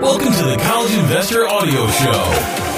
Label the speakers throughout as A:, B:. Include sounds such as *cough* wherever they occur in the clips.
A: Welcome to the College Investor Audio Show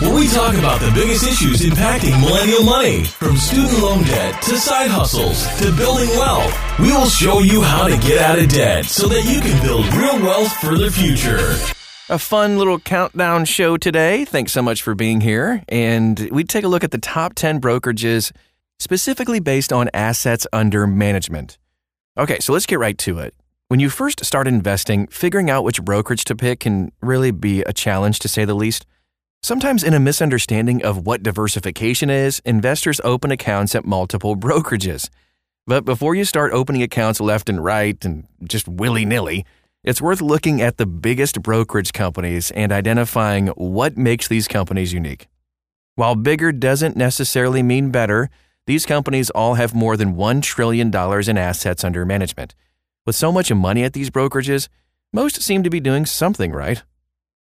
A: where we talk about the biggest issues impacting millennial money, from student loan debt to side hustles to building wealth. We will show you how to get out of debt so that you can build real wealth for the future.
B: A fun little countdown show today. Thanks so much for being here. And we take a look at the top 10 brokerages specifically based on assets under management. Okay, so let's get right to it. When you first start investing, figuring out which brokerage to pick can really be a challenge to say the least. Sometimes, in a misunderstanding of what diversification is, investors open accounts at multiple brokerages. But before you start opening accounts left and right and just willy nilly, it's worth looking at the biggest brokerage companies and identifying what makes these companies unique. While bigger doesn't necessarily mean better, these companies all have more than $1 trillion in assets under management. With so much money at these brokerages, most seem to be doing something right.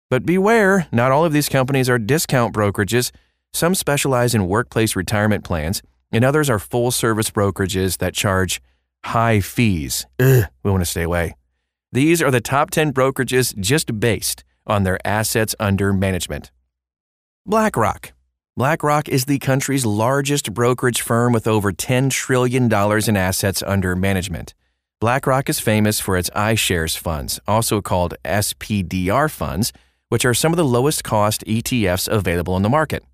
B: But beware, not all of these companies are discount brokerages. Some specialize in workplace retirement plans, and others are full service brokerages that charge high fees. Ugh, we want to stay away. These are the top 10 brokerages just based on their assets under management. BlackRock. BlackRock is the country's largest brokerage firm with over $10 trillion in assets under management. BlackRock is famous for its iShares funds, also called SPDR funds, which are some of the lowest cost ETFs available in the market.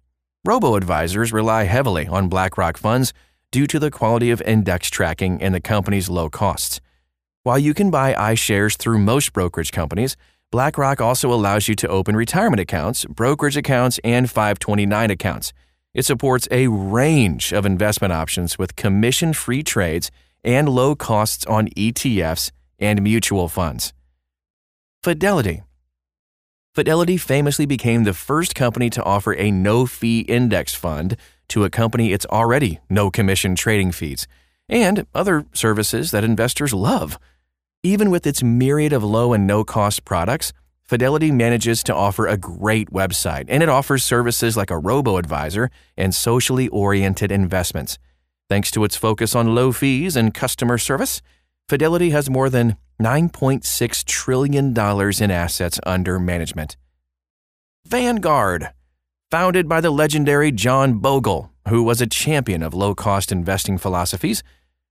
B: Robo advisors rely heavily on BlackRock funds due to the quality of index tracking and the company's low costs. While you can buy iShares through most brokerage companies, BlackRock also allows you to open retirement accounts, brokerage accounts, and 529 accounts. It supports a range of investment options with commission free trades and low costs on ETFs and mutual funds. Fidelity Fidelity famously became the first company to offer a no fee index fund to accompany its already no commission trading fees and other services that investors love. Even with its myriad of low and no cost products, Fidelity manages to offer a great website and it offers services like a robo advisor and socially oriented investments. Thanks to its focus on low fees and customer service, Fidelity has more than $9.6 trillion in assets under management. Vanguard, founded by the legendary John Bogle, who was a champion of low cost investing philosophies.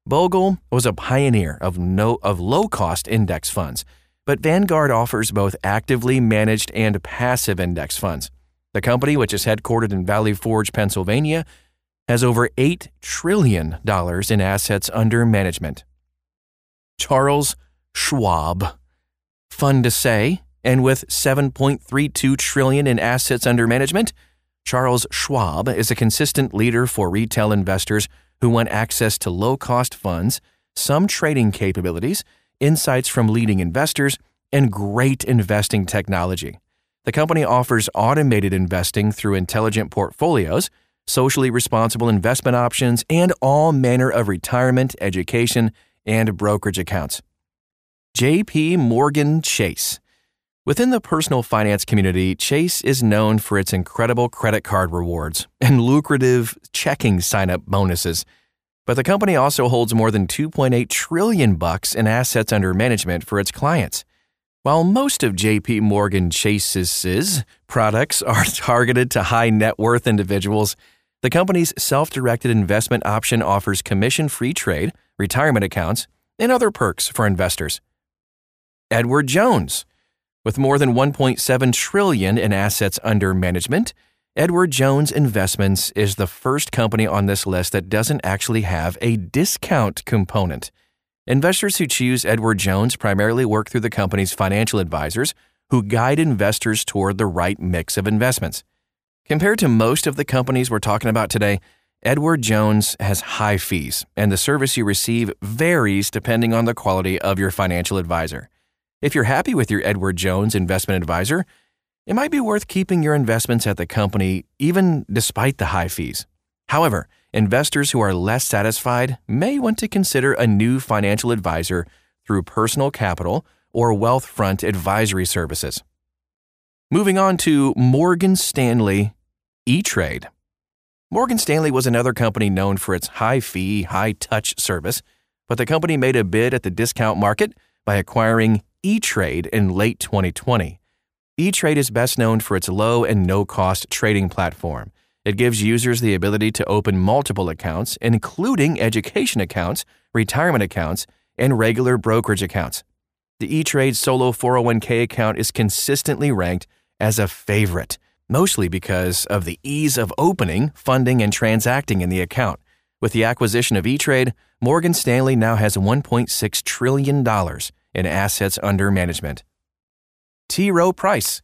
B: Bogle was a pioneer of, no, of low cost index funds, but Vanguard offers both actively managed and passive index funds. The company, which is headquartered in Valley Forge, Pennsylvania, has over $8 trillion in assets under management. Charles Schwab. Fun to say, and with 7.32 trillion in assets under management, Charles Schwab is a consistent leader for retail investors who want access to low-cost funds, some trading capabilities, insights from leading investors, and great investing technology. The company offers automated investing through intelligent portfolios, socially responsible investment options, and all manner of retirement, education, and brokerage accounts. JP Morgan Chase. Within the personal finance community, Chase is known for its incredible credit card rewards and lucrative checking sign-up bonuses. But the company also holds more than 2.8 trillion bucks in assets under management for its clients. While most of JP Morgan Chase's products are *laughs* targeted to high net worth individuals, the company's self-directed investment option offers commission-free trade, retirement accounts, and other perks for investors. Edward Jones. With more than 1.7 trillion in assets under management, Edward Jones Investments is the first company on this list that doesn't actually have a discount component. Investors who choose Edward Jones primarily work through the company's financial advisors who guide investors toward the right mix of investments. Compared to most of the companies we're talking about today, Edward Jones has high fees, and the service you receive varies depending on the quality of your financial advisor. If you're happy with your Edward Jones investment advisor, it might be worth keeping your investments at the company even despite the high fees. However, investors who are less satisfied may want to consider a new financial advisor through Personal Capital or Wealthfront Advisory Services. Moving on to Morgan Stanley E-Trade. Morgan Stanley was another company known for its high fee, high touch service, but the company made a bid at the discount market by acquiring E Trade in late 2020, E-Trade is best known for its low and no cost trading platform. It gives users the ability to open multiple accounts, including education accounts, retirement accounts, and regular brokerage accounts. The E-Trade Solo 401k account is consistently ranked as a favorite, mostly because of the ease of opening, funding, and transacting in the account. With the acquisition of E-Trade, Morgan Stanley now has $1.6 trillion in assets under management. T. Rowe Price.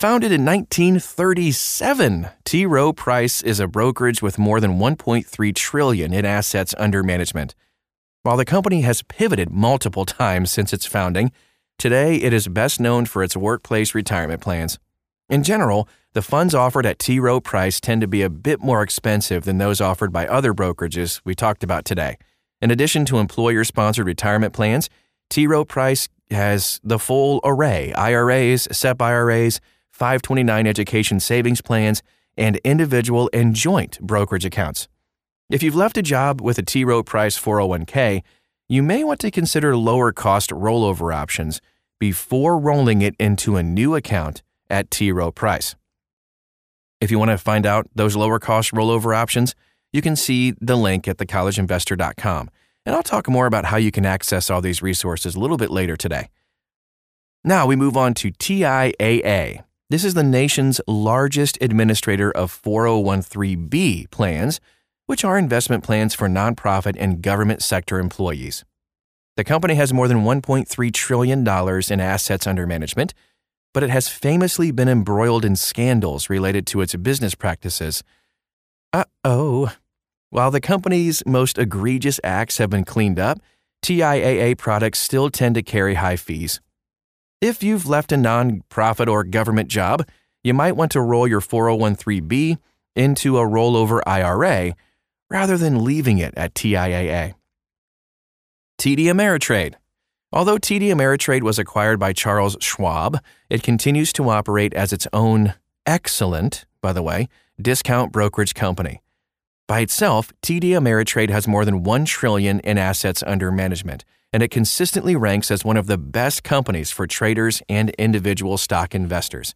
B: Founded in 1937, T. Rowe Price is a brokerage with more than 1.3 trillion in assets under management. While the company has pivoted multiple times since its founding, today it is best known for its workplace retirement plans. In general, the funds offered at T. Rowe Price tend to be a bit more expensive than those offered by other brokerages we talked about today. In addition to employer sponsored retirement plans, T. Rowe Price has the full array IRAs, SEP IRAs, 529 education savings plans, and individual and joint brokerage accounts. If you've left a job with a T. Rowe Price 401k, you may want to consider lower cost rollover options before rolling it into a new account at T. Rowe Price. If you want to find out those lower cost rollover options, you can see the link at thecollegeinvestor.com. And I'll talk more about how you can access all these resources a little bit later today. Now we move on to TIAA. This is the nation's largest administrator of 4013B plans which are investment plans for nonprofit and government sector employees. The company has more than $1.3 trillion in assets under management, but it has famously been embroiled in scandals related to its business practices. Uh oh. While the company's most egregious acts have been cleaned up, TIAA products still tend to carry high fees. If you've left a nonprofit or government job, you might want to roll your 401(b) into a rollover IRA rather than leaving it at TIAA. TD Ameritrade. Although TD Ameritrade was acquired by Charles Schwab, it continues to operate as its own excellent, by the way, discount brokerage company. By itself, TD Ameritrade has more than 1 trillion in assets under management, and it consistently ranks as one of the best companies for traders and individual stock investors.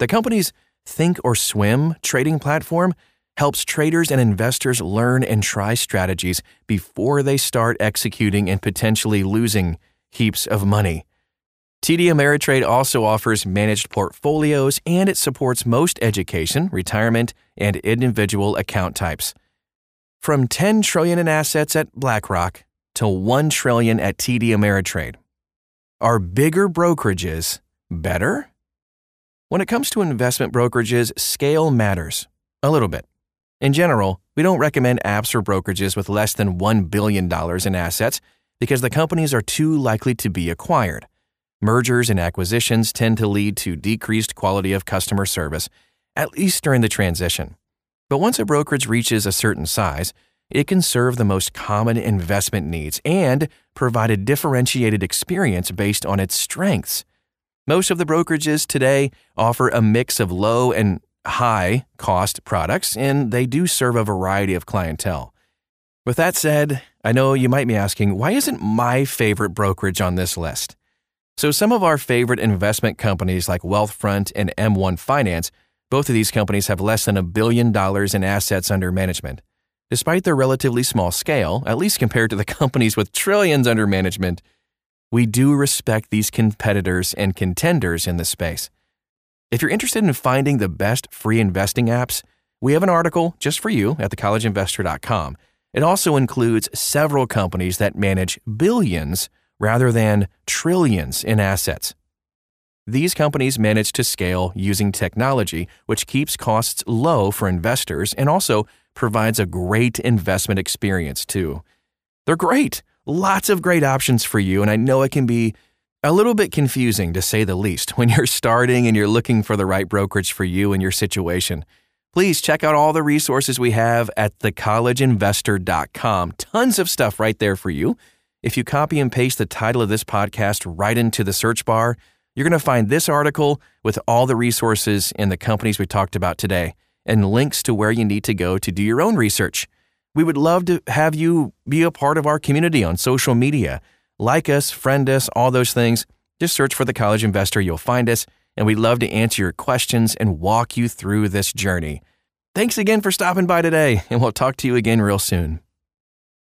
B: The company's Think or Swim trading platform helps traders and investors learn and try strategies before they start executing and potentially losing heaps of money. TD Ameritrade also offers managed portfolios and it supports most education, retirement, and individual account types. From 10 trillion in assets at BlackRock to 1 trillion at TD Ameritrade. Are bigger brokerages better? When it comes to investment brokerages, scale matters a little bit. In general, we don't recommend apps or brokerages with less than $1 billion in assets because the companies are too likely to be acquired. Mergers and acquisitions tend to lead to decreased quality of customer service, at least during the transition. But once a brokerage reaches a certain size, it can serve the most common investment needs and provide a differentiated experience based on its strengths. Most of the brokerages today offer a mix of low and high cost products, and they do serve a variety of clientele. With that said, I know you might be asking, why isn't my favorite brokerage on this list? So, some of our favorite investment companies like Wealthfront and M1 Finance, both of these companies have less than a billion dollars in assets under management. Despite their relatively small scale, at least compared to the *laughs* companies with trillions under management, we do respect these competitors and contenders in the space. If you're interested in finding the best free investing apps, we have an article just for you at thecollegeinvestor.com. It also includes several companies that manage billions rather than trillions in assets. These companies manage to scale using technology, which keeps costs low for investors and also provides a great investment experience, too. They're great, lots of great options for you, and I know it can be a little bit confusing to say the least *laughs* when you're starting and you're looking for the right brokerage for you and your situation. Please check out all the resources we have at thecollegeinvestor.com. Tons of stuff right there for you. If you copy and paste the title of this podcast right into the search bar, you're going to find this article with all the resources and the companies we talked about today and links to where you need to go to do your own research. We would love to have you be a part of our community on social media like us, friend us, all those things. Just search for the college investor. You'll find us. And we'd love to answer your questions and walk you through this journey. Thanks again for stopping by today, and we'll talk to you again real soon.